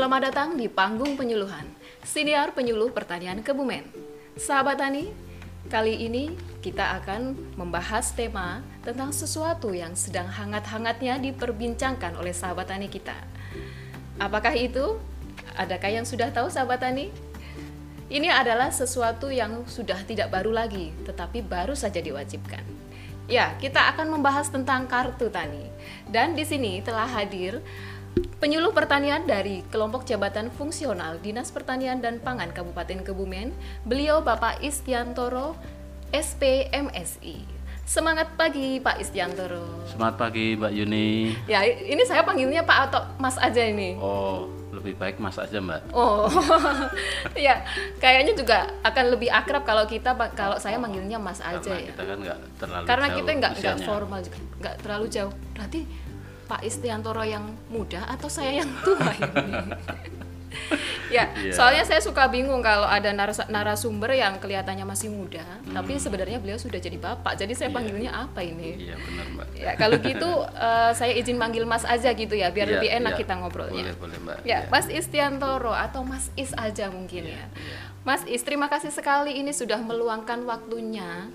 Selamat datang di panggung penyuluhan, siniar penyuluh pertanian Kebumen. Sahabat Tani, kali ini kita akan membahas tema tentang sesuatu yang sedang hangat-hangatnya diperbincangkan oleh sahabat tani kita. Apakah itu? Adakah yang sudah tahu sahabat tani? Ini adalah sesuatu yang sudah tidak baru lagi, tetapi baru saja diwajibkan. Ya, kita akan membahas tentang kartu tani. Dan di sini telah hadir Penyuluh pertanian dari kelompok jabatan fungsional Dinas Pertanian dan Pangan Kabupaten Kebumen, beliau Bapak Istiantoro, SPMSI. Semangat pagi Pak Istiantoro. Semangat pagi Mbak Yuni. Ya, ini saya panggilnya Pak atau Mas aja ini. Oh, lebih baik Mas aja Mbak. Oh, ya kayaknya juga akan lebih akrab kalau kita kalau saya manggilnya Mas aja Karena ya. kita kan nggak terlalu Karena jauh kita nggak nggak formal juga, nggak terlalu jauh. Berarti Pak Istiantoro yang muda atau saya yang tua ini? ya, Iya. soalnya saya suka bingung kalau ada naras- narasumber yang kelihatannya masih muda, tapi sebenarnya beliau sudah jadi bapak. Jadi saya Hmm. Iya. panggilnya apa ini? Iya benar Mbak. Ya, kalau gitu eh, saya izin manggil Mas aja gitu ya, biar Iya, lebih enak iya. kita ngobrolnya. Boleh boleh Mbak. Ya, Iya. Mas Istiantoro atau Mas Is aja mungkin Iya, ya. Mas Is, terima kasih sekali ini sudah meluangkan waktunya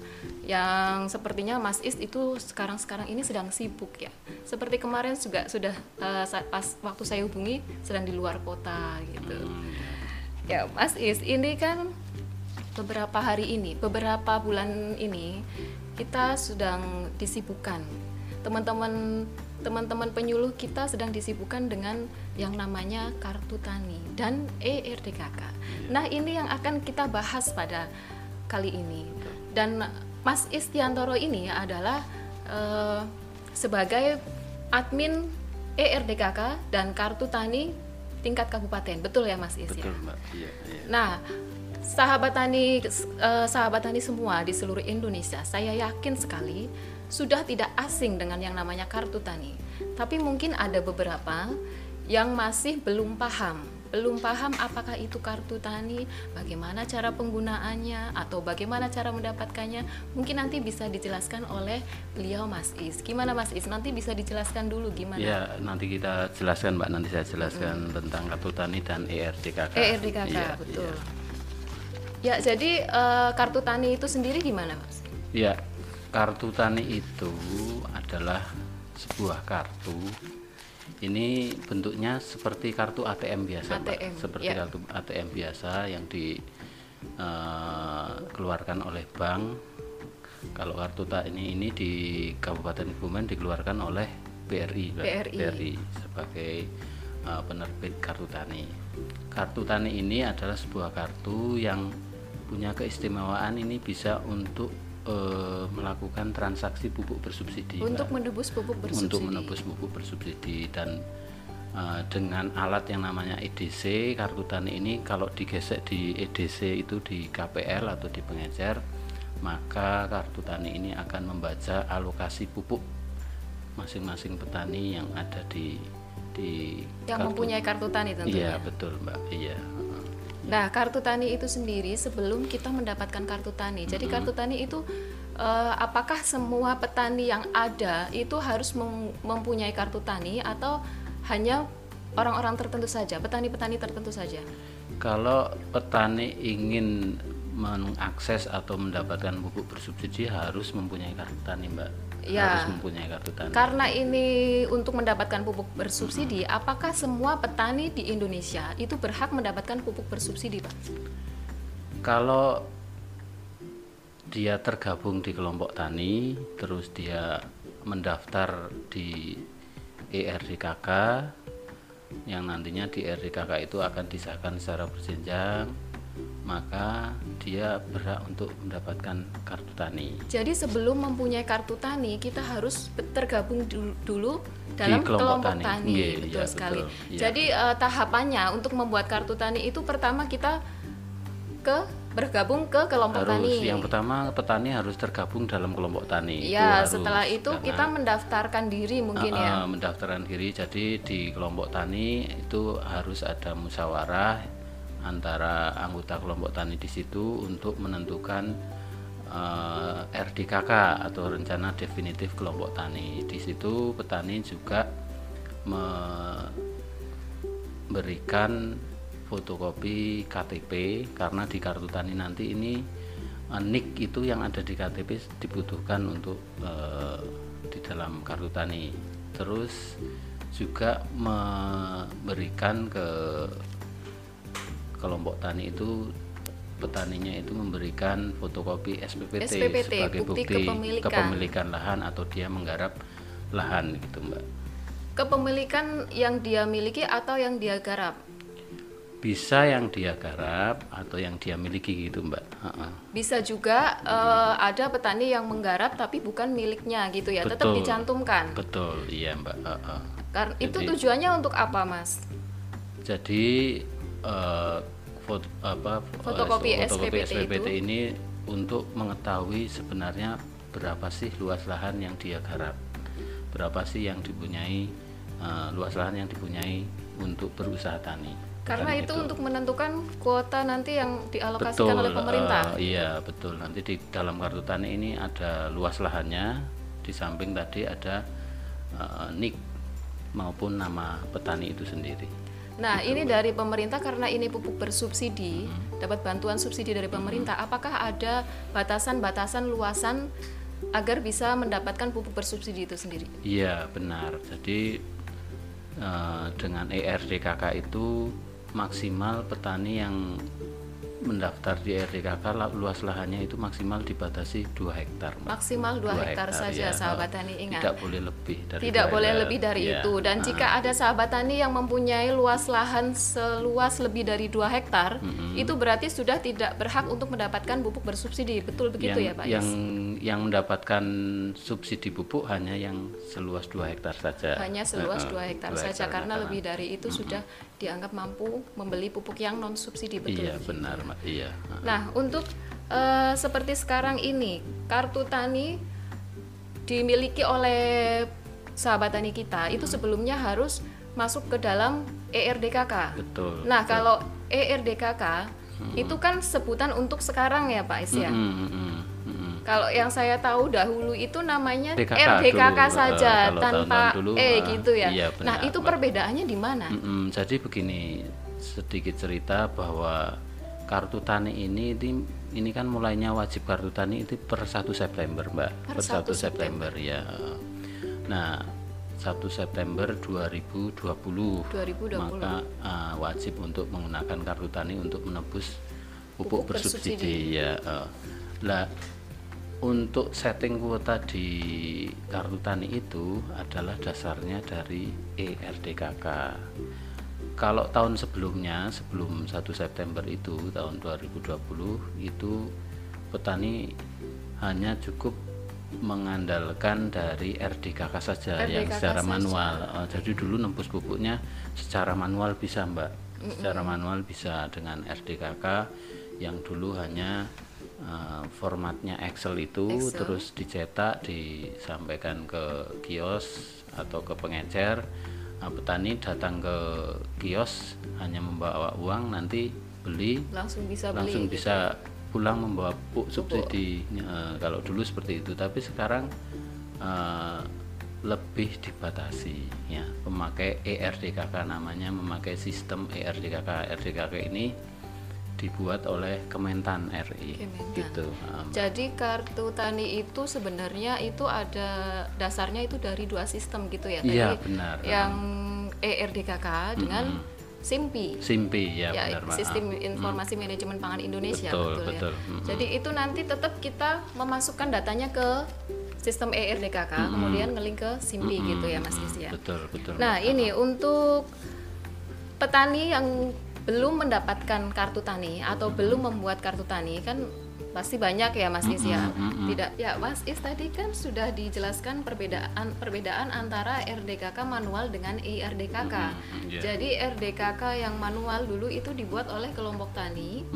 yang sepertinya Mas Is itu sekarang-sekarang ini sedang sibuk ya. Seperti kemarin juga sudah eh, sa- pas waktu saya hubungi sedang di luar kota gitu. Hmm, Ya, Mas Is, ini kan beberapa hari ini, beberapa bulan ini kita sedang disibukkan. Teman-teman teman-teman penyuluh kita sedang disibukkan dengan yang namanya kartu tani dan ERDKK. Nah, ini yang akan kita bahas pada kali ini. Dan Mas Istiantoro ini adalah eh, sebagai admin ERDKK dan kartu tani tingkat kabupaten. Betul ya Mas Is ya? Betul Mbak. Iya iya. Nah, sahabat tani, eh, sahabat tani semua di seluruh Indonesia, saya yakin sekali sudah tidak asing dengan yang namanya kartu tani. Tapi mungkin ada beberapa yang masih belum paham, belum paham apakah itu kartu tani, bagaimana cara penggunaannya, atau bagaimana cara mendapatkannya. Mungkin nanti bisa dijelaskan oleh beliau Mas Is. Gimana Mas Is? Nanti bisa dijelaskan dulu gimana? Ya nanti kita jelaskan Mbak. Nanti saya jelaskan tentang kartu tani dan ERDKK. ERDKK, Iya, betul. iya. Ya, jadi eh, kartu tani itu sendiri gimana, Mas? Ya, kartu tani itu adalah sebuah kartu. Ini bentuknya seperti kartu ATM biasa, Mbak. ATM, Seperti ya. kartu ATM biasa yang dikeluarkan oleh bank. Kalau kartu tani ini di Kabupaten Kebumen dikeluarkan oleh BRI, Mbak. BRI. sebagai eh, penerbit kartu tani. Kartu tani ini adalah sebuah kartu yang punya keistimewaan ini bisa untuk eh, melakukan transaksi pupuk bersubsidi Untuk Mbak. menebus pupuk bersubsidi. untuk menebus pupuk bersubsidi dan eh, dengan alat yang namanya EDC kartu tani ini kalau digesek di EDC itu di KPL atau di pengecer maka kartu tani ini akan membaca alokasi pupuk masing-masing petani yang ada di di yang kartu- mempunyai kartu tani tentunya. iya betul mbak iya Nah, kartu tani itu sendiri sebelum kita mendapatkan kartu tani. Jadi kartu tani itu eh, apakah semua petani yang ada itu harus mem- mempunyai kartu tani atau hanya orang-orang tertentu saja, petani-petani tertentu saja? Kalau petani ingin mengakses atau mendapatkan pupuk bersubsidi harus mempunyai kartu tani, Mbak. Ya. Harus mempunyai kartu tani. Karena ini untuk mendapatkan pupuk bersubsidi, apakah semua petani di Indonesia itu berhak mendapatkan pupuk bersubsidi, Pak? Kalau dia tergabung di kelompok tani, terus dia mendaftar di ERDKK yang nantinya di ERDKK itu akan disahkan secara berjenjang, maka dia berhak untuk mendapatkan kartu tani. Jadi sebelum mempunyai kartu tani, kita harus tergabung dulu, dulu dalam kelompok kelompok, tani. tani. Iya, betul iya, sekali. betul. Iya. Jadi eh, tahapannya untuk membuat kartu tani itu pertama kita ke bergabung ke kelompok harus tani. yang pertama petani harus tergabung dalam kelompok tani Itu Ya, harus. setelah itu Karena, kita mendaftarkan diri mungkin uh, ya. uh, mendaftarkan diri jadi di kelompok tani itu harus ada musyawarah antara anggota kelompok tani di situ untuk menentukan uh, RDKK atau rencana definitif kelompok tani di situ petani juga me- memberikan fotokopi KTP karena di kartu tani nanti ini uh, NIK itu yang ada di KTP dibutuhkan untuk uh, di dalam kartu tani. Terus juga memberikan ke kelompok tani itu petaninya itu memberikan fotokopi SPPT, SPPT, sebagai bukti bukti kepemilikan. kepemilikan lahan atau dia menggarap lahan gitu mbak Kepemilikan yang dia miliki atau yang dia garap? bisa yang dia garap atau yang dia miliki gitu mbak. Bisa juga eh, ada petani yang menggarap tapi bukan miliknya gitu ya, tetap Betul. dicantumkan. betul iya mbak. Karena itu tujuannya untuk apa, Mas? jadi eh, foto, apa Fotokopi eh, fotokopi SPPT SPPT itu. ini untuk mengetahui sebenarnya berapa sih luas lahan yang dia garap berapa sih yang dipunyai eh, luas lahan yang dipunyai untuk berusaha tani Karena Kan itu gitu. untuk menentukan kuota nanti yang dialokasikan oleh pemerintah. eh, iya betul. Nanti di dalam kartu tani ini ada luas lahannya, di samping tadi ada eh, nik maupun nama petani itu sendiri. Nah, ini dari pemerintah karena ini pupuk bersubsidi, Hmm. dapat bantuan subsidi dari pemerintah. Apakah ada batasan-batasan luasan agar bisa mendapatkan pupuk bersubsidi itu sendiri? Iya benar. Jadi eh, dengan ERDKK itu maksimal petani yang mendaftar di ERDKK la- luas lahannya itu maksimal dibatasi 2 hektar. Maksimal 2 Dua hektar, saja, ya. sahabat tani ingat. Tidak boleh lebih dari Tidak boleh hektar. lebih dari Iya. itu. Dan jika ada sahabat tani yang mempunyai luas lahan seluas lebih dari 2 hektar, itu berarti sudah tidak berhak untuk mendapatkan pupuk bersubsidi. Betul begitu yang, ya, Pak? yang Is? yang mendapatkan subsidi pupuk hanya yang seluas 2 hektar saja. Hanya seluas Eh, 2 hektar saja hektar, karena lebih dari itu sudah dianggap mampu membeli pupuk yang non subsidi betul. Iya benar, Mbak. Iya. Nah, untuk eh, seperti sekarang ini, kartu tani dimiliki oleh sahabat tani kita itu sebelumnya harus masuk ke dalam ERDKK. Betul. Nah, kalau E ERDKK itu kan sebutan untuk sekarang ya, Pak Is ya. Mm, mm, mm, mm. Kalau yang saya tahu dahulu itu namanya DKK RDKK dulu, saja eh, kalau tanpa tahun-tahun dulu, E eh, gitu ya. iya, nah, itu perbedaannya di mana? Mm-mm, jadi begini, sedikit cerita bahwa kartu tani ini ini, ini kan mulainya wajib kartu tani itu per 1 September, Mbak. Per Per 1 1 September ya. Nah, 1 September 2020, 2020. maka eh, wajib untuk menggunakan kartu tani untuk menebus pupuk, Pupuk bersubsidi ya. eh. Lah untuk setting kuota di kartu tani itu adalah dasarnya dari ERDKK. Kalau tahun sebelumnya, sebelum 1 September itu tahun 2020 itu petani hanya cukup mengandalkan dari RDKK saja yang RDKK secara saja. manual. Eh, jadi dulu nembus pupuknya secara manual bisa, Mbak. Secara manual bisa dengan RDKK yang dulu hanya eh, formatnya Excel itu Excel. terus dicetak disampaikan ke kios atau ke pengecer. Nah, petani datang ke kios hanya membawa uang nanti beli. Langsung bisa beli. langsung gitu. bisa pulang membawa pupuk subsidi. Eh, kalau dulu seperti itu. Tapi sekarang eh, lebih dibatasi ya. Pemakai E ERDKK namanya memakai sistem ERDKK RDKK ini dibuat oleh Kementan RI Kementan. gitu Jadi kartu tani itu sebenarnya itu ada dasarnya itu dari dua sistem gitu ya. Iya, benar. Yang ERDKK dengan SIMPI. Simpi ya, ya, benar sistem informasi manajemen pangan Indonesia Betul, betul, betul. ya. Mm-mm. Jadi itu nanti tetap kita memasukkan datanya ke sistem ERDKK, kemudian ngelink ke SIMPI gitu ya Mas Is ya. betul betul Nah, ini untuk petani yang belum mendapatkan kartu tani atau belum membuat kartu tani kan pasti banyak ya Mas Is ya. Tidak ya Mas Is tadi kan sudah dijelaskan perbedaan perbedaan antara RDKK manual dengan IRDKK. iya. Jadi RDKK yang manual dulu itu dibuat oleh kelompok tani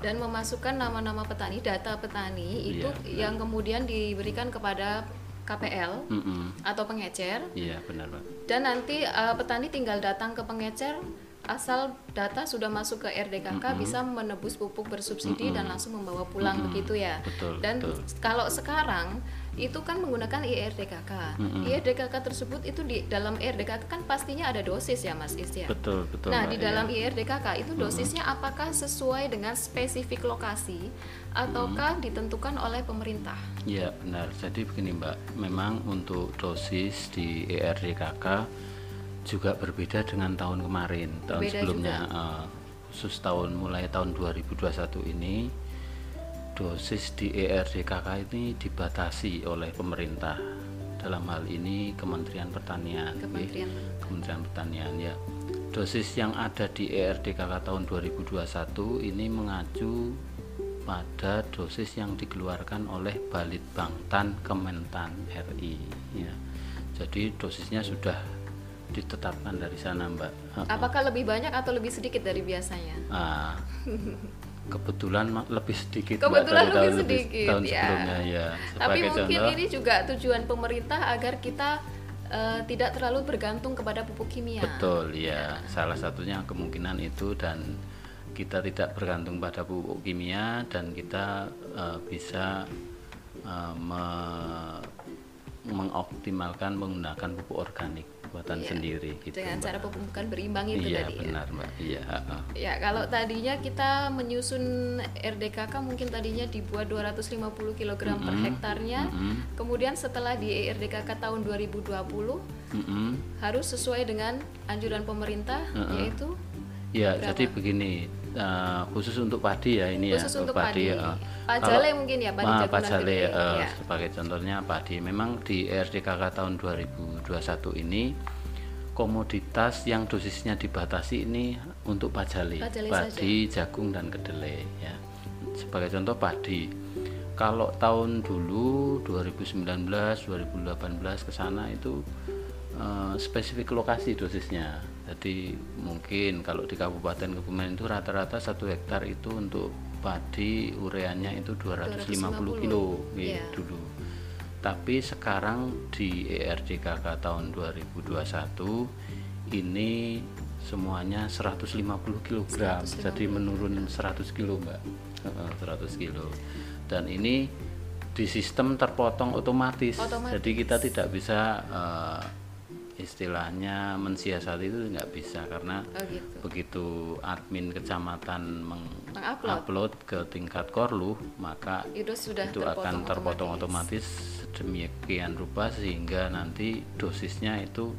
dan memasukkan nama-nama petani, data petani itu Iya, yang kemudian diberikan kepada KPL atau pengecer iya benar Pak dan nanti uh, petani tinggal datang ke pengecer asal data sudah masuk ke RDKK bisa menebus pupuk bersubsidi dan langsung membawa pulang begitu ya. Betul, dan betul. kalau sekarang itu kan menggunakan IRDKK. Mm-mm. IRDKK tersebut itu di dalam IRDKK kan pastinya ada dosis ya Mas Is ya. betul betul Nah, di iya. dalam IRDKK itu dosisnya apakah sesuai dengan spesifik lokasi ataukah ditentukan oleh pemerintah? Ya benar. Jadi begini Mbak, memang untuk dosis di ERDKK juga berbeda dengan tahun kemarin, tahun Berbeda sebelumnya. eh, khusus tahun mulai tahun 2021 ini dosis di ERDKK ini dibatasi oleh pemerintah. Dalam hal ini Kementerian Pertanian. Kementerian Kementerian Pertanian ya. Dosis yang ada di ERDKK tahun 2021 ini mengacu pada dosis yang dikeluarkan oleh Balitbangtan Kementan RI ya. Jadi dosisnya sudah ditetapkan dari sana, Mbak. Apakah lebih banyak atau lebih sedikit dari biasanya? Ah, kebetulan lebih sedikit Mbak, Kebetulan dari lebih tahun sedikit, tahun ya. sebelumnya ya. Tapi mungkin contoh, ini juga tujuan pemerintah agar kita eh, tidak terlalu bergantung kepada pupuk kimia. Betul ya, salah satunya kemungkinan itu dan kita tidak bergantung pada pupuk kimia dan kita eh, bisa eh, me- mengoptimalkan menggunakan pupuk organik buatan Iya, sendiri gitu. Dengan Mbak. cara pemupukan berimbang itu iya tadi ya. benar mbak, iya. Ya, kalau tadinya kita menyusun RDKK mungkin tadinya dibuat 250 kg per hektarnya. Mm-mm. Kemudian setelah di RDKK tahun 2020 Mm-mm. harus sesuai dengan anjuran pemerintah yaitu Ya, Berapa? jadi begini, eh, khusus untuk padi ya ini Khusus ya, untuk padi. eh. Pajale Kalau- mungkin ya, padi dan pajale, eh, ya. sebagai contohnya padi. Memang di RDKK tahun 2021 ini komoditas yang dosisnya dibatasi ini untuk pajale, Pajale padi, jagung dan kedelai ya. Sebagai contoh padi. Kalau tahun dulu 2019, 2018 ke sana itu eh, spesifik lokasi dosisnya. Jadi mungkin kalau di Kabupaten Kebumen itu rata-rata satu hektar itu untuk padi ureanya itu 250 kilo nggih, Iya. dulu. Tapi sekarang di ERDKK tahun 2021 ini semuanya 150 kg. Jadi menurun 100 kilo, Mbak. Heeh, 100 kilo. Dan ini di sistem terpotong otomatis. Otomatis. Jadi kita tidak bisa eh, istilahnya mensiasati itu nggak bisa karena oh gitu. begitu admin kecamatan Mengupload. mengupload ke tingkat korlu maka Itu sudah itu akan terpotong otomatis sedemikian rupa sehingga nanti dosisnya itu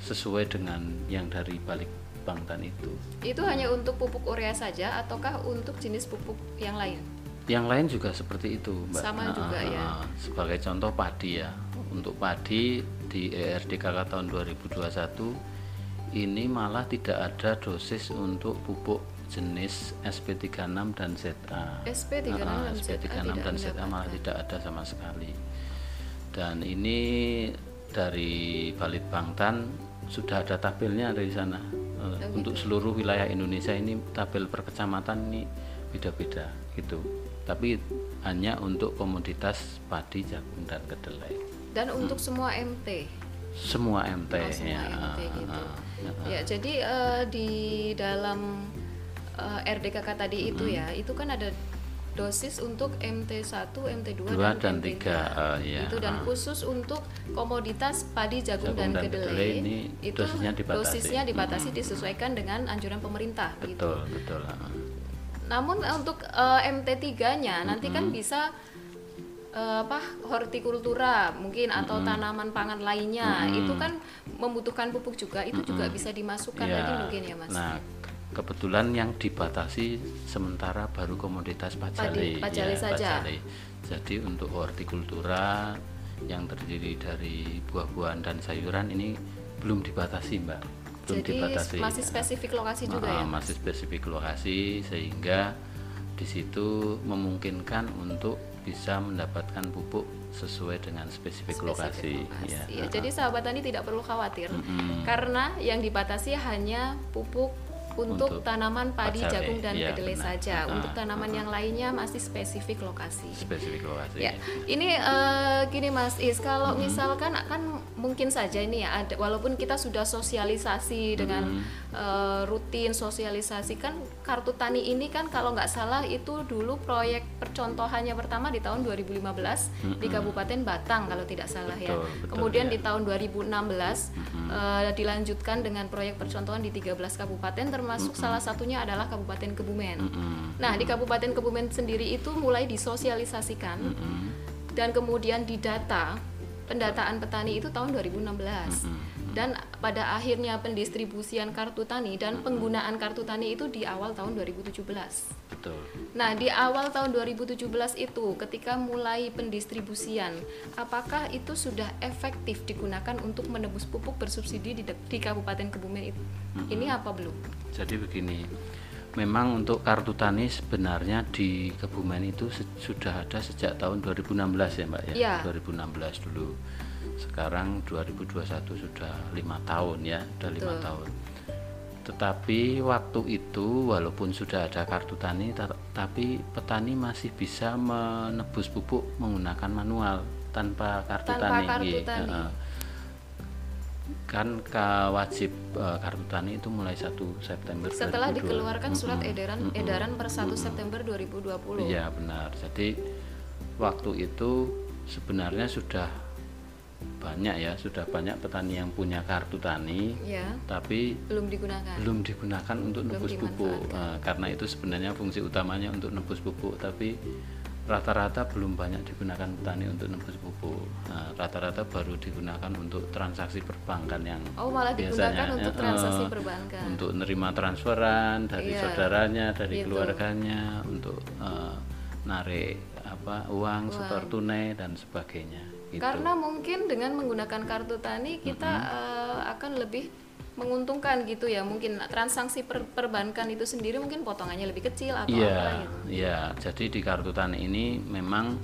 sesuai dengan yang dari balik bangtan itu Itu hanya untuk pupuk urea saja ataukah untuk jenis pupuk yang lain? yang lain juga seperti itu mbak Sama Nah, juga, ya. ah, sebagai contoh padi ya untuk padi di ERDKK tahun 2021 ini malah tidak ada dosis untuk pupuk jenis SP36 dan ZA SP36 Ah, dan ZA SP36 tidak dan ZA malah tidak ada sama sekali. Dan ini dari Balitbangtan sudah ada tabelnya dari sana. Eh, Oh, untuk gitu. seluruh wilayah Indonesia ini tabel per kecamatan ini beda-beda gitu. Tapi hanya untuk komoditas padi jagung dan kedelai Dan untuk semua MT. semua MT Oh, semua ya MT gitu. ah, ah. Ya, jadi eh, di dalam eh, RDKK tadi itu ya, itu kan ada dosis untuk MT1, MT2 Dua dan, dan MT3. tiga, eh, iya, Itu dan ah. khusus untuk komoditas padi, jagung, Jagung dan, dan kedelai, kedelai ini itu dosisnya dibatasi. dosisnya dibatasi disesuaikan dengan anjuran pemerintah gitu. betul betul ah. Namun eh, untuk eh, MT3-nya nanti kan bisa eh, apa hortikultura mungkin atau tanaman pangan lainnya itu kan membutuhkan pupuk juga itu juga bisa dimasukkan Ya, lagi mungkin ya mas. Nah, kebetulan yang dibatasi sementara baru komoditas pajale, Padi, ya, saja. Jadi untuk hortikultura yang terdiri dari buah-buahan dan sayuran ini belum dibatasi, Mbak. Belum Jadi dibatasi. masih spesifik lokasi juga ya. Masih spesifik lokasi sehingga di situ memungkinkan untuk bisa mendapatkan pupuk sesuai dengan spesifik, lokasi, lokasi. ya. Ya, jadi sahabat tani tidak perlu khawatir karena yang dibatasi hanya pupuk untuk, Untuk tanaman padi, pacare, jagung dan iya, kedelai saja. Ah, untuk tanaman ah, yang lainnya masih spesifik lokasi. spesifik lokasi. Ya, ini eh, gini Mas Is, kalau Hmm. misalkan kan mungkin saja ini ya, ada, walaupun kita sudah sosialisasi dengan Hmm. eh, rutin sosialisasi kan kartu tani ini kan kalau nggak salah itu dulu proyek percontohannya pertama di tahun 2015 di Kabupaten Batang kalau tidak salah ya. Hmm. Betul, betul, Kemudian ya. di tahun 2016 eh, dilanjutkan dengan proyek percontohan di 13 kabupaten termasuk salah satunya adalah Kabupaten Kebumen. Mm-mm. Nah, di Kabupaten Kebumen sendiri itu mulai disosialisasikan Mm-mm. dan kemudian didata pendataan petani itu tahun 2016 dan pada akhirnya pendistribusian kartu tani dan penggunaan kartu tani itu di awal tahun 2017. Betul. Nah, di awal tahun 2017 itu ketika mulai pendistribusian, apakah itu sudah efektif digunakan untuk menebus pupuk bersubsidi di, di Kabupaten Kebumen itu? Ini apa belum? Jadi begini, memang untuk kartu tani sebenarnya di Kebumen itu sudah ada sejak tahun 2016 ya Mbak ya. Iya. 2016 dulu. Sekarang 2021 sudah lima tahun ya, sudah lima tahun. Tetapi waktu itu walaupun sudah ada kartu tani, ta- tapi petani masih bisa menebus pupuk menggunakan manual tanpa kartu Tanpa tani. kartu Iya, tani. heeh. kan ka wajib eh, kartu tani itu mulai 1 September Setelah 2002. dikeluarkan surat edaran edaran per 1 September 2020. Iya benar. Jadi waktu itu sebenarnya sudah banyak ya, sudah banyak petani yang punya kartu tani, Ya, tapi belum digunakan. belum digunakan untuk Belum nebus pupuk. Eh, karena itu sebenarnya fungsi utamanya untuk nebus pupuk, tapi rata-rata belum banyak digunakan petani untuk nebus pupuk. Nah, rata-rata baru digunakan untuk transaksi perbankan yang Oh, malah digunakan biasanya, untuk eh, transaksi eh, perbankan. untuk nerima transferan dari Iya, saudaranya, dari gitu. keluarganya, untuk eh, narik apa uang, setor tunai dan sebagainya. Gitu. Karena mungkin dengan menggunakan kartu tani kita eh, akan lebih menguntungkan gitu ya. Mungkin transaksi per- perbankan itu sendiri mungkin potongannya lebih kecil atau Iya, apa gitu. iya. Jadi di kartu tani ini memang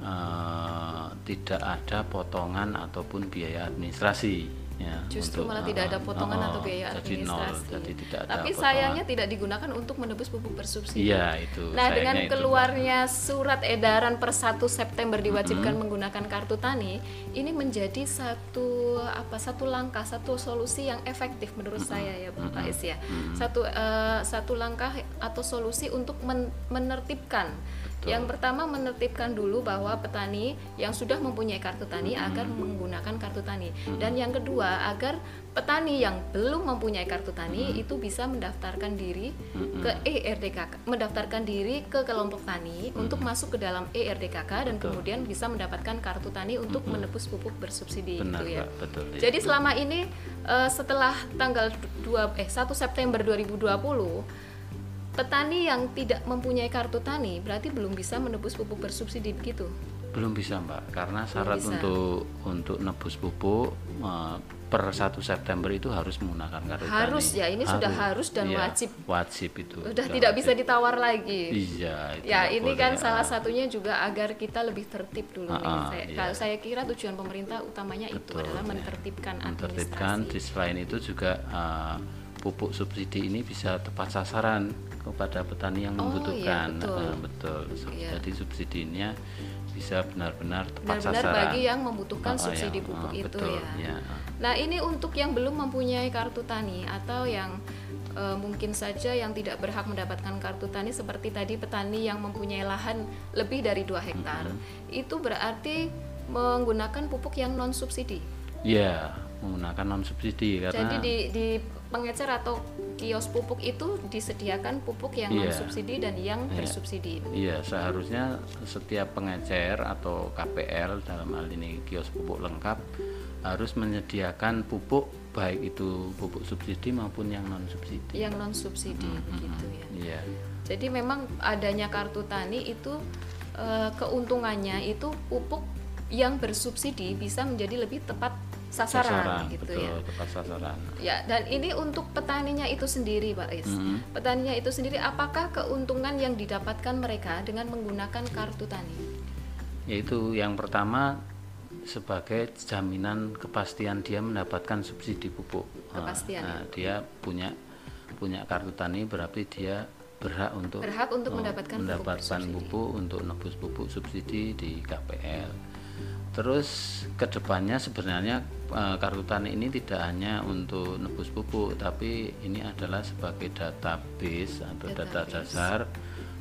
eh, tidak ada potongan ataupun biaya administrasi. Ya, Justru untuk, malah tidak ada eh, potongan oh, atau biaya jadi nol, administrasi. jadi tidak ada Tapi potongan. sayangnya tidak digunakan untuk menebus pupuk bersubsidi. Iya itu. Nah, dengan itu, keluarnya surat edaran per 1 September diwajibkan Mm-hmm. menggunakan kartu tani, ini menjadi satu apa satu langkah, satu solusi yang efektif menurut Mm-hmm. saya ya, Pak Is ya. Satu eh, satu langkah atau solusi untuk men- menertibkan. Yang pertama menertibkan dulu bahwa petani yang sudah mempunyai kartu tani Mm-hmm. agar menggunakan kartu tani. Dan yang kedua agar petani yang belum mempunyai kartu tani Mm-hmm. itu bisa mendaftarkan diri ke E ERDKK, mendaftarkan diri ke kelompok tani untuk masuk ke dalam ERDKK dan kemudian bisa mendapatkan kartu tani untuk menebus pupuk bersubsidi Benar, gitu ya. Pak, betul. ya. Jadi selama ini eh, setelah tanggal 2 eh 1 September 2020 petani yang tidak mempunyai kartu tani berarti belum bisa menebus pupuk bersubsidi begitu. belum bisa mbak karena syarat untuk untuk nebus pupuk eh, per 1 September itu harus menggunakan kartu Harus tani. ya, ini sudah harus dan Iya, wajib. wajib itu Udah sudah tidak wajib. bisa ditawar lagi. iya itu Ya, ini boleh. kan salah Ah, satunya juga agar kita lebih tertib dulu nih. Ah, Saya, iya. kalau saya kira tujuan pemerintah utamanya itu Betul, adalah ya. menertibkan menertibkan administrasi. di selain itu juga eh, pupuk subsidi ini bisa tepat sasaran kepada petani yang Oh, membutuhkan iya, betul. Betul. Iya. jadi subsidinya bisa benar-benar tepat Benar-benar sasaran bagi yang membutuhkan Ah, subsidi yang, pupuk eh, itu betul, ya. ya. Nah, ini untuk yang belum mempunyai kartu tani atau yang eh, mungkin saja yang tidak berhak mendapatkan kartu tani seperti tadi petani yang mempunyai lahan lebih dari 2 hektar. Itu berarti menggunakan pupuk yang non subsidi. Iya, menggunakan non subsidi karena Jadi di, di pengecer atau kios pupuk itu disediakan pupuk yang non Iya. subsidi dan yang Iya. bersubsidi. Iya, seharusnya setiap pengecer atau KPL dalam hal ini kios pupuk lengkap harus menyediakan pupuk baik itu pupuk subsidi maupun yang non subsidi. Yang non subsidi begitu ya. Iya. Jadi memang adanya kartu tani itu eh, keuntungannya itu pupuk yang bersubsidi bisa menjadi lebih tepat sasaran, gitu betul, ya. tepat sasaran. Ya, dan ini untuk petaninya itu sendiri, Pak Is. Mhm. Petaninya itu sendiri apakah keuntungan yang didapatkan mereka dengan menggunakan kartu tani? Yaitu yang pertama sebagai jaminan kepastian dia mendapatkan subsidi pupuk. Kepastian, nah, dia punya punya kartu tani berarti dia berhak untuk Berhak untuk mendapatkan pupuk mendapatkan bersubsidi. pupuk untuk nebus pupuk subsidi di KPL. Terus ke depannya sebenarnya eh, kartu tani ini tidak hanya untuk nebus pupuk, tapi ini adalah sebagai database atau data Database. dasar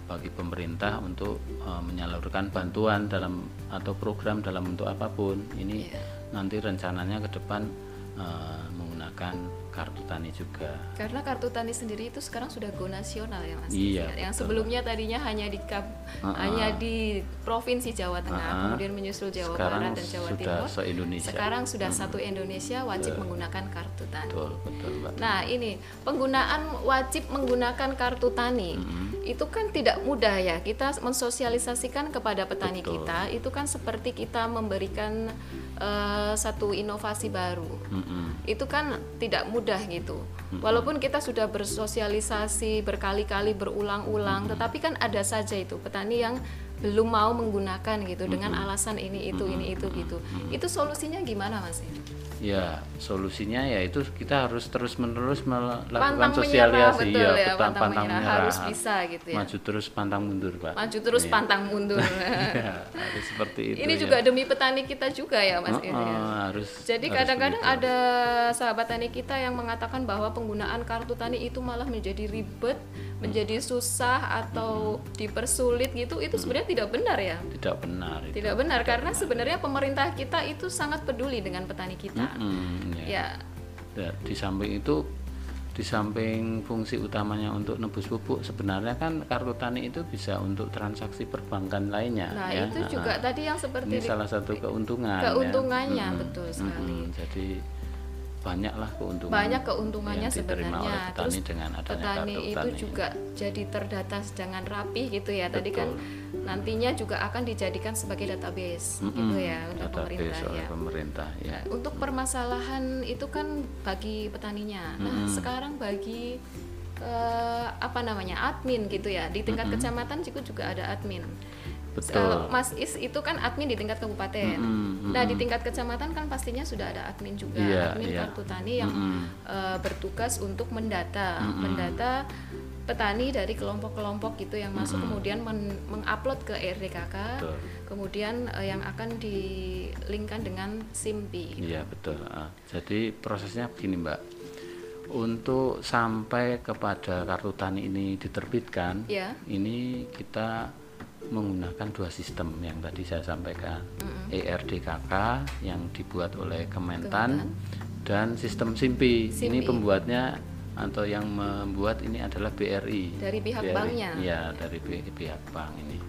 bagi pemerintah untuk eh, menyalurkan bantuan dalam atau program dalam bentuk apa pun. Ini Iya. nanti rencananya ke depan eh, menggunakan kartu tani juga. Karena kartu tani sendiri itu sekarang sudah go nasional ya Mas. Iya, Yang betul. sebelumnya tadinya hanya di kap- Uh-uh. hanya di provinsi Jawa Tengah, Uh-uh. kemudian menyusul Jawa Sekarang Barat dan Jawa sudah Timur. se-Indonesia. Sekarang sudah satu Indonesia wajib menggunakan kartu tani. Betul, betul, Mbak. Nah, ini penggunaan wajib menggunakan kartu tani. Itu kan tidak mudah ya. Kita mensosialisasikan kepada petani Betul. kita itu kan seperti kita memberikan eh, satu inovasi baru itu kan tidak mudah gitu. Walaupun kita sudah bersosialisasi berkali-kali berulang-ulang, tetapi kan ada saja itu petani yang belum mau menggunakan gitu dengan alasan ini itu ini itu gitu. Itu solusinya gimana Mas? Ya, solusinya ya itu kita harus terus-menerus melakukan Pantang menyerah, sosialisasi betul ya, ya, pantang, pantang menyerah. Harus bisa gitu ya. Maju terus pantang mundur, Pak. Maju terus Iya. pantang mundur. Ya, harus seperti itu. ini ya. juga demi petani kita juga ya Mas. Oh, ini ya. oh, harus Jadi kadang-kadang ada sahabat tani kita yang mengatakan bahwa penggunaan kartu tani itu malah menjadi ribet, menjadi susah atau dipersulit gitu. Itu sebenarnya tidak benar ya. tidak benar itu. Tidak benar karena sebenarnya pemerintah kita itu sangat peduli dengan petani kita. Ya. Ya, Ya, di samping itu di samping fungsi utamanya untuk nebus pupuk sebenarnya kan kartu tani itu bisa untuk transaksi perbankan lainnya nah ya. itu juga Ah, tadi yang seperti ini di- salah satu keuntungan ya. keuntungannya Mm-mm. betul sekali. Mm-mm. jadi banyaklah keuntungan Banyak keuntungannya yang diterima oleh sebenarnya. petani Terus dengan adanya petani kartu itu tani. juga jadi terdata dengan rapi gitu ya. Tadi kan nantinya juga akan dijadikan sebagai database Mm-mm. gitu ya untuk Database pemerintah oleh ya. pemerintah ya Nah, untuk permasalahan itu kan bagi petaninya. Nah, sekarang bagi eh, apa namanya admin gitu ya di tingkat kecamatan juga juga ada admin. Betul. Mas Is itu kan admin di tingkat kabupaten. Mm-mm, Nah di tingkat kecamatan kan pastinya sudah ada admin juga, Iya, admin iya. kartu tani yang Mm-mm. eh, bertugas untuk mendata, mendata petani dari kelompok-kelompok gitu yang masuk kemudian men- mengupload ke RDKK, Betul. kemudian eh, yang akan dilingkan dengan SIMPI. Iya betul. Ah, Jadi prosesnya begini Mbak. Untuk sampai kepada kartu tani ini diterbitkan, Ya. ini kita menggunakan dua sistem yang tadi saya sampaikan, E ERDKK yang dibuat oleh Kementan dan sistem SIMPI. Ini SIMPI. pembuatnya atau yang membuat ini adalah BRI. Dari pihak BRI. banknya? Iya, dari pi- pihak bank ini.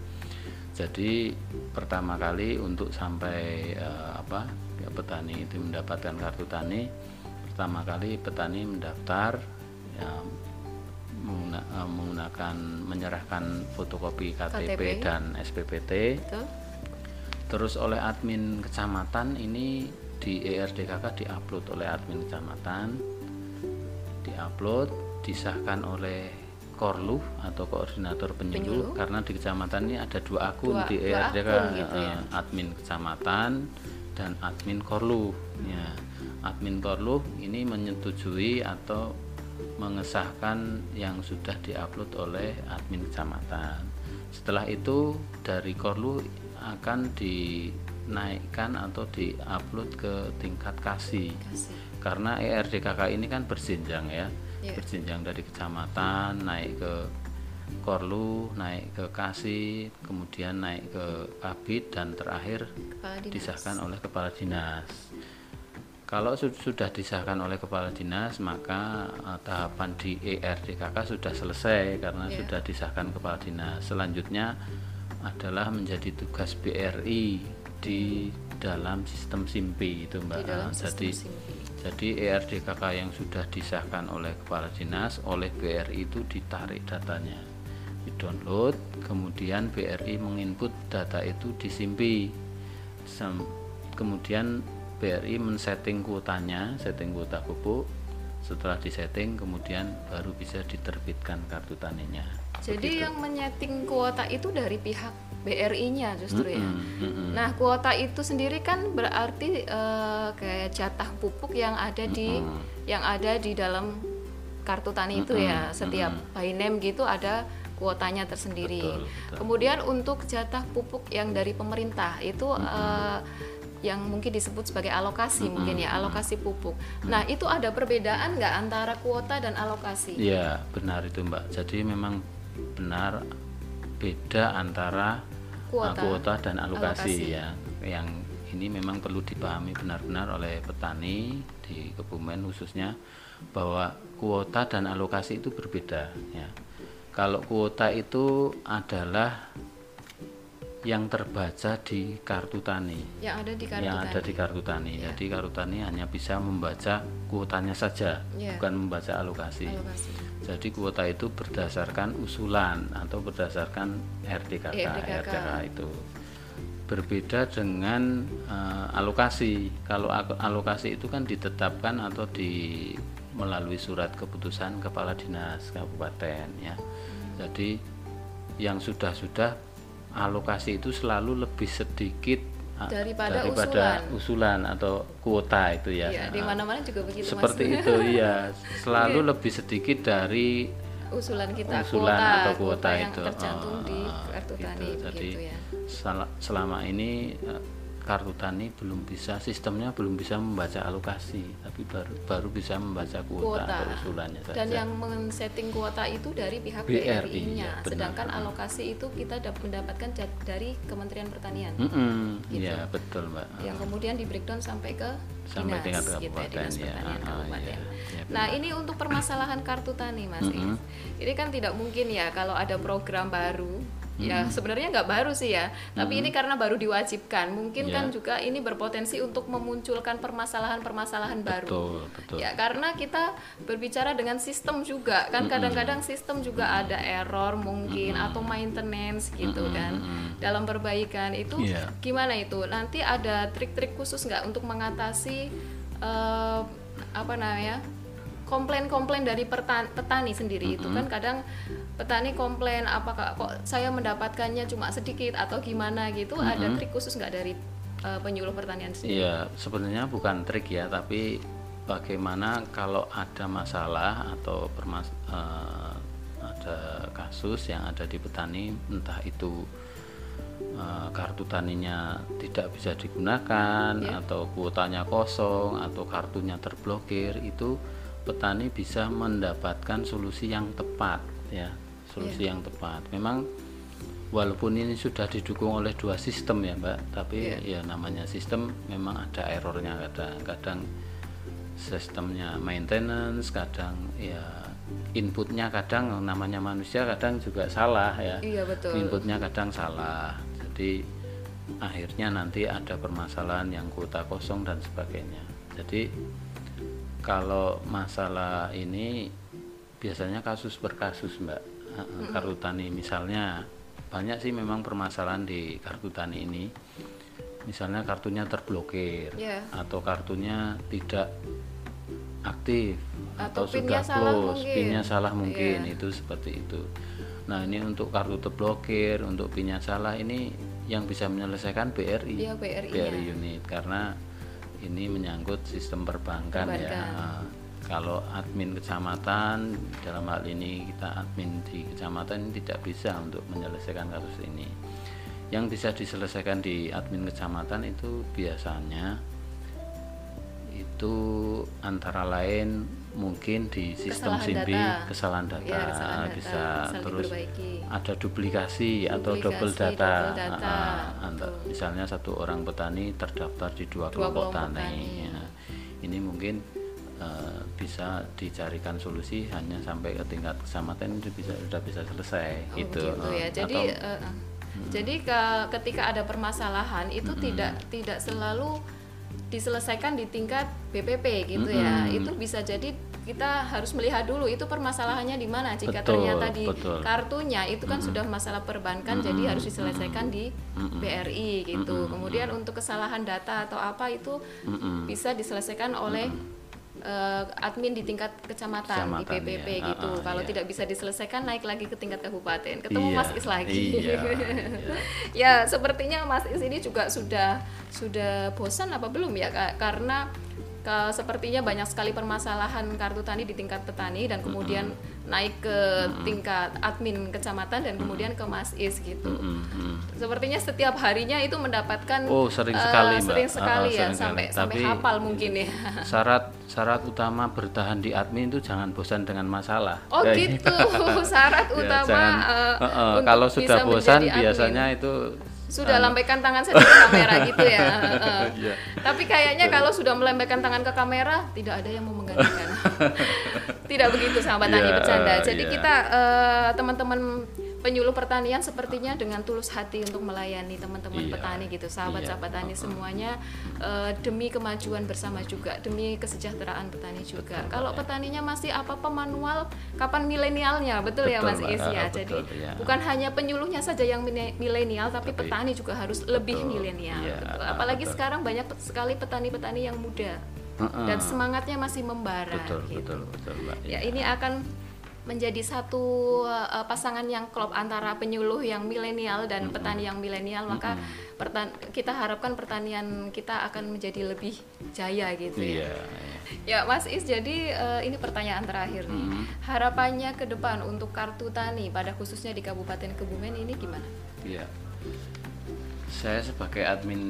Jadi pertama kali untuk sampai eh, apa ya, petani itu mendapatkan kartu tani, pertama kali petani mendaftar ya, mengguna- eh, menggunakan menyerahkan fotokopi KTP, KTP. dan SPPT. Betul? Terus oleh admin kecamatan ini di ERDKK diupload oleh admin kecamatan, diupload, disahkan oleh Korlu atau koordinator penyuluh, Penyuluh. karena di kecamatan ini ada dua akun Dua- di dua ERDK, akun gitu ya. eh, admin kecamatan dan admin Korlu. Ya, admin Korlu ini menyetujui atau mengesahkan yang sudah diupload oleh admin kecamatan. Setelah itu dari Korlu akan dinaikkan atau diupload ke tingkat kasih. Kasih. Karena ERDKK ini kan berjenjang ya. Iya. Berjenjang dari kecamatan naik ke Korlu, naik ke Kasih, kemudian naik ke Kabit dan terakhir disahkan oleh kepala dinas. Kalau su- sudah disahkan oleh kepala dinas, maka eh, tahapan di ERDKK sudah selesai karena Ya. sudah disahkan kepala dinas. Selanjutnya adalah menjadi tugas BRI di dalam sistem SIMPI itu Mbak. Di dalam jadi SIMPI. jadi ERDKK yang sudah disahkan oleh kepala dinas oleh BRI itu ditarik datanya di-download kemudian BRI menginput data itu di SIMPI Sem- kemudian BRI men-setting kuotanya setting kuota pupuk setelah disetting kemudian baru bisa diterbitkan kartu taninya Jadi yang menyeting kuota itu dari pihak BRI-nya justru ya. Mm, mm, mm. Nah, kuota itu sendiri kan berarti eh, kayak jatah pupuk yang ada di yang ada di dalam kartu tani itu ya setiap by name gitu ada kuotanya tersendiri. Betul, betul. Kemudian untuk jatah pupuk yang dari pemerintah itu eh, yang mungkin disebut sebagai alokasi mungkin ya alokasi pupuk. Nah itu ada perbedaan nggak antara kuota dan alokasi? Iya, benar itu Mbak. Jadi memang benar beda antara uh, Kuota. kuota dan Alokasi. alokasi, ya. Yang ini memang perlu dipahami benar-benar oleh petani di Kebumen khususnya bahwa kuota dan alokasi itu berbeda ya. Kalau kuota itu adalah yang terbaca di kartu tani Yang ada di kartu yang tani. ada di kartu tani. Jadi kartu tani hanya bisa membaca kuotanya saja, Iya. bukan membaca alokasi. Alokasi. Jadi kuota itu berdasarkan usulan atau berdasarkan RDKK, RDKK. RDK itu berbeda dengan eh, alokasi. Kalau alokasi itu kan ditetapkan atau di melalui surat keputusan kepala dinas kabupaten ya. Jadi yang sudah-sudah alokasi itu selalu lebih sedikit ah, Daripada usulan. atau kuota itu ya. Iya, di Ah, mana-mana juga begitu seperti Mas. itu iya selalu lebih sedikit dari Usulan kita usulan kuota, atau kuota, yang itu tercantum Oh, di kartu gitu. tani jadi begitu ya. sel- selama ini eh, kartu tani belum bisa sistemnya belum bisa membaca alokasi tapi baru baru bisa membaca kuota, Kuota. atau usulannya saja Dan yang men-setting kuota itu dari pihak BRI, BRI-nya, ya, benar. sedangkan alokasi itu kita dap- mendapatkan dari Kementerian Pertanian. Mm-mm, Gitu. iya betul mbak Yang kemudian di breakdown sampai ke Sampai dinas, tingkat gitu ya, kabupaten, dinas ya. pertanian Ah, kabupaten. iya. Ya, nah ini untuk permasalahan kartu tani mas Is. Ini kan tidak mungkin ya kalau ada program baru. Ya sebenarnya nggak baru sih ya, tapi ini karena baru diwajibkan, mungkin Ya. kan juga ini berpotensi untuk memunculkan permasalahan-permasalahan baru. betul betul Ya, karena kita berbicara dengan sistem juga, kan kadang-kadang sistem juga ada error mungkin atau maintenance gitu kan. Dalam perbaikan itu Iya. gimana itu? Nanti ada trik-trik khusus nggak untuk mengatasi eh, apa namanya? Komplain-komplain dari petani sendiri itu kan kadang petani komplain apakah kok saya mendapatkannya cuma sedikit atau gimana? gitu ada trik khusus nggak dari eh, penyuluh pertanian sendiri? Iya, sebenarnya bukan trik ya, tapi bagaimana kalau ada masalah atau permas eh, ada kasus yang ada di petani, entah itu eh, kartu taninya tidak bisa digunakan atau kuotanya kosong atau kartunya terblokir, itu petani bisa mendapatkan solusi yang tepat ya, solusi yang tepat. Memang walaupun ini sudah didukung oleh dua sistem ya mbak tapi ya namanya sistem memang ada errornya kadang kadang sistemnya maintenance kadang ya inputnya kadang namanya manusia kadang juga salah ya. Iya betul. inputnya kadang salah. Jadi akhirnya nanti ada permasalahan yang kuota kosong dan sebagainya. Jadi kalau masalah ini biasanya kasus per kasus mbak kartu tani misalnya banyak sih memang permasalahan di kartu tani ini misalnya kartunya terblokir Ya. atau kartunya tidak aktif Atau atau, sudah close mungkin. pinnya salah mungkin Iya. itu seperti itu nah ini untuk kartu terblokir untuk pinnya salah ini yang bisa menyelesaikan BRI Iya, BRI-nya. BRI unit karena ini menyangkut sistem perbankan, ya Perbankan. Ah, kalau admin kecamatan dalam hal ini kita admin di kecamatan tidak bisa untuk menyelesaikan kasus ini yang bisa diselesaikan di admin kecamatan itu biasanya itu antara lain mungkin di sistem Kesalahan SIMBI data. kesalahan data, Iya, kesalahan data, bisa terus diperbaiki. ada duplikasi atau Duplikasi, double data, double data, Ah, betul. misalnya satu orang petani terdaftar di dua, Dua kelompok, kelompok tani, tani. ya. ini mungkin eh, bisa dicarikan solusi hanya sampai ke tingkat kecamatan itu bisa sudah bisa selesai Oh, gitu, begitu Eh, ya. Jadi atau- eh, eh. jadi ke- ketika ada permasalahan itu tidak tidak selalu diselesaikan di tingkat BPP gitu ya. Mm-mm. Itu bisa jadi kita harus melihat dulu itu permasalahannya di mana. Jika Betul, ternyata di betul. kartunya itu kan sudah masalah perbankan jadi harus diselesaikan di BRI gitu. Kemudian untuk kesalahan data atau apa itu Mm-mm. bisa diselesaikan oleh eh, admin di tingkat kecamatan, di Kecamatan, PPP ya. gitu. Ah, ah, Kalau iya. tidak bisa diselesaikan naik lagi ke tingkat kabupaten. Ketemu Iya, Mas Is lagi. iya, iya. ya, sepertinya Mas Is ini juga sudah sudah bosan apa belum ya Kak? Karena ke, sepertinya banyak sekali permasalahan kartu tani di tingkat petani dan kemudian naik ke tingkat admin kecamatan dan kemudian ke Mas Is gitu. Mm-mm. Sepertinya setiap harinya itu mendapatkan Oh, sering eh, sekali, Mbak. sering sekali Ah, ya sering sampai sekali. sampai Tapi- hafal mungkin ya. Syarat syarat utama bertahan di admin itu jangan bosan dengan masalah. Oh Ya, gitu, syarat ya, utama jangan, eh, eh, eh, untuk kalau sudah bosan admin. biasanya itu sudah anu, lambaikan tangan saja ke kamera gitu ya. Heeh. Iya. Tapi kayaknya kalau sudah melambaikan tangan ke kamera tidak ada yang mau menggantikan. tidak begitu sahabat tani Iya, bercanda. Jadi iya. kita eh, teman-teman penyuluh pertanian sepertinya dengan tulus hati untuk melayani teman-teman Iya. petani gitu, sahabat-sahabat Iya, tani semuanya eh, demi kemajuan bersama juga, demi kesejahteraan petani juga. Betul, kalau Mbak, ya. petaninya masih apa-apa manual, kapan milenialnya? Betul, ya Betul, Mas Mbak, Is ya. Jadi betul, iya. bukan hanya penyuluhnya saja yang milenial, tapi, Tapi- petani juga harus lebih Betul, milenial. iya, betul. ah, Apalagi betul. sekarang banyak sekali petani-petani yang muda Heeh. dan semangatnya masih membara. betul gitu. betul betul Mbak. Ya Iya. ini akan menjadi satu uh, pasangan yang klop antara penyuluh yang milenial dan petani yang milenial maka pertan- kita harapkan pertanian kita akan menjadi lebih jaya gitu ya. Iya. iya. Ya Mas Is jadi uh, ini pertanyaan terakhir nih Mm-hmm. harapannya ke depan untuk kartu tani pada khususnya di Kabupaten Kebumen ini gimana? Iya. Saya sebagai admin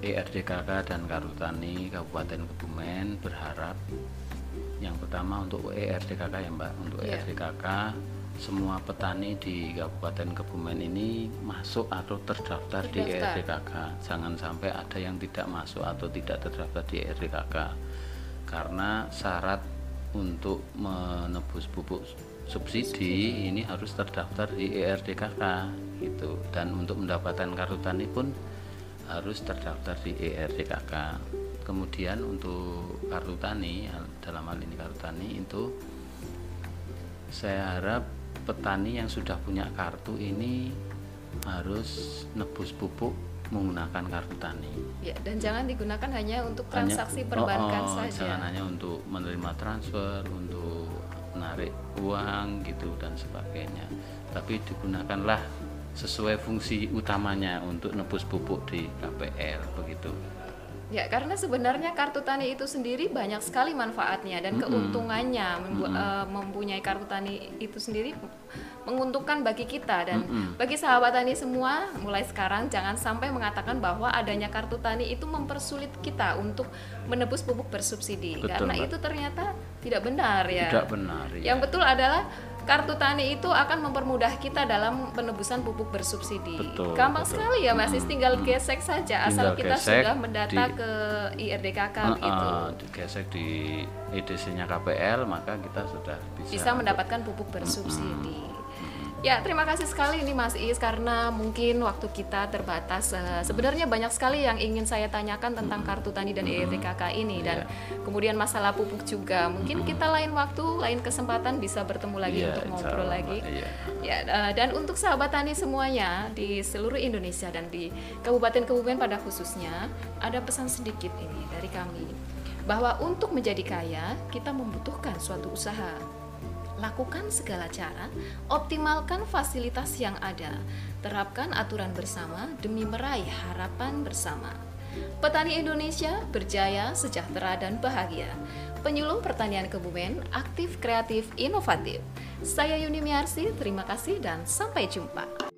ERDKK dan Karutani Kabupaten Kebumen berharap yang pertama untuk E ERDKK ya Mbak, untuk Iya. ERDKK semua petani di Kabupaten Kebumen ini masuk atau terdaftar di. ERDKK. Jangan sampai ada yang tidak masuk atau tidak terdaftar di ERDKK. Karena syarat untuk menebus pupuk subsidi ini harus terdaftar di E ERDKK gitu dan untuk mendapatkan kartu tani pun harus terdaftar di E ERDKK kemudian untuk kartu tani dalam hal ini kartu tani itu saya harap petani yang sudah punya kartu ini harus nebus pupuk menggunakan kartu tani. Ya dan jangan digunakan hanya untuk hanya- transaksi perbankan oh, oh, saja. jangan hanya untuk menerima transfer untuk menarik uang gitu dan sebagainya. Tapi digunakanlah sesuai fungsi utamanya untuk nebus pupuk di KPR begitu Ya, karena sebenarnya kartu tani itu sendiri banyak sekali manfaatnya dan keuntungannya membu- eh, mempunyai kartu tani itu sendiri menguntungkan bagi kita dan bagi sahabat tani semua mulai sekarang jangan sampai mengatakan bahwa adanya kartu tani itu mempersulit kita untuk menebus pupuk bersubsidi. Betul, karena Mbak. itu ternyata tidak benar ya. tidak benar ya. Yang betul adalah kartu tani itu akan mempermudah kita dalam penebusan pupuk bersubsidi. Betul, Gampang betul. sekali ya Mas, Is, tinggal gesek saja asal Tinggal kita gesek sudah mendata di- ke IRDKK Heeh, gitu. digesek di EDC-nya KPL maka kita sudah bisa, Bisa mendapatkan pupuk bersubsidi. Ya, terima kasih sekali ini Mas Is karena mungkin waktu kita terbatas. Eh, sebenarnya banyak sekali yang ingin saya tanyakan tentang kartu tani dan IRDKK ini dan kemudian masalah pupuk juga. Mungkin kita lain waktu, lain kesempatan bisa bertemu lagi Iya, untuk ngobrol lagi. Iya. Ya, eh, dan untuk sahabat tani semuanya di seluruh Indonesia dan di Kabupaten Kebumen pada khususnya, ada pesan sedikit ini dari kami bahwa untuk menjadi kaya kita membutuhkan suatu usaha. Lakukan segala cara, optimalkan fasilitas yang ada, terapkan aturan bersama demi meraih harapan bersama. Petani Indonesia berjaya, sejahtera, dan bahagia. Penyuluh Pertanian Kebumen, aktif, kreatif, inovatif. Saya Yuni Miarsi, terima kasih dan sampai jumpa.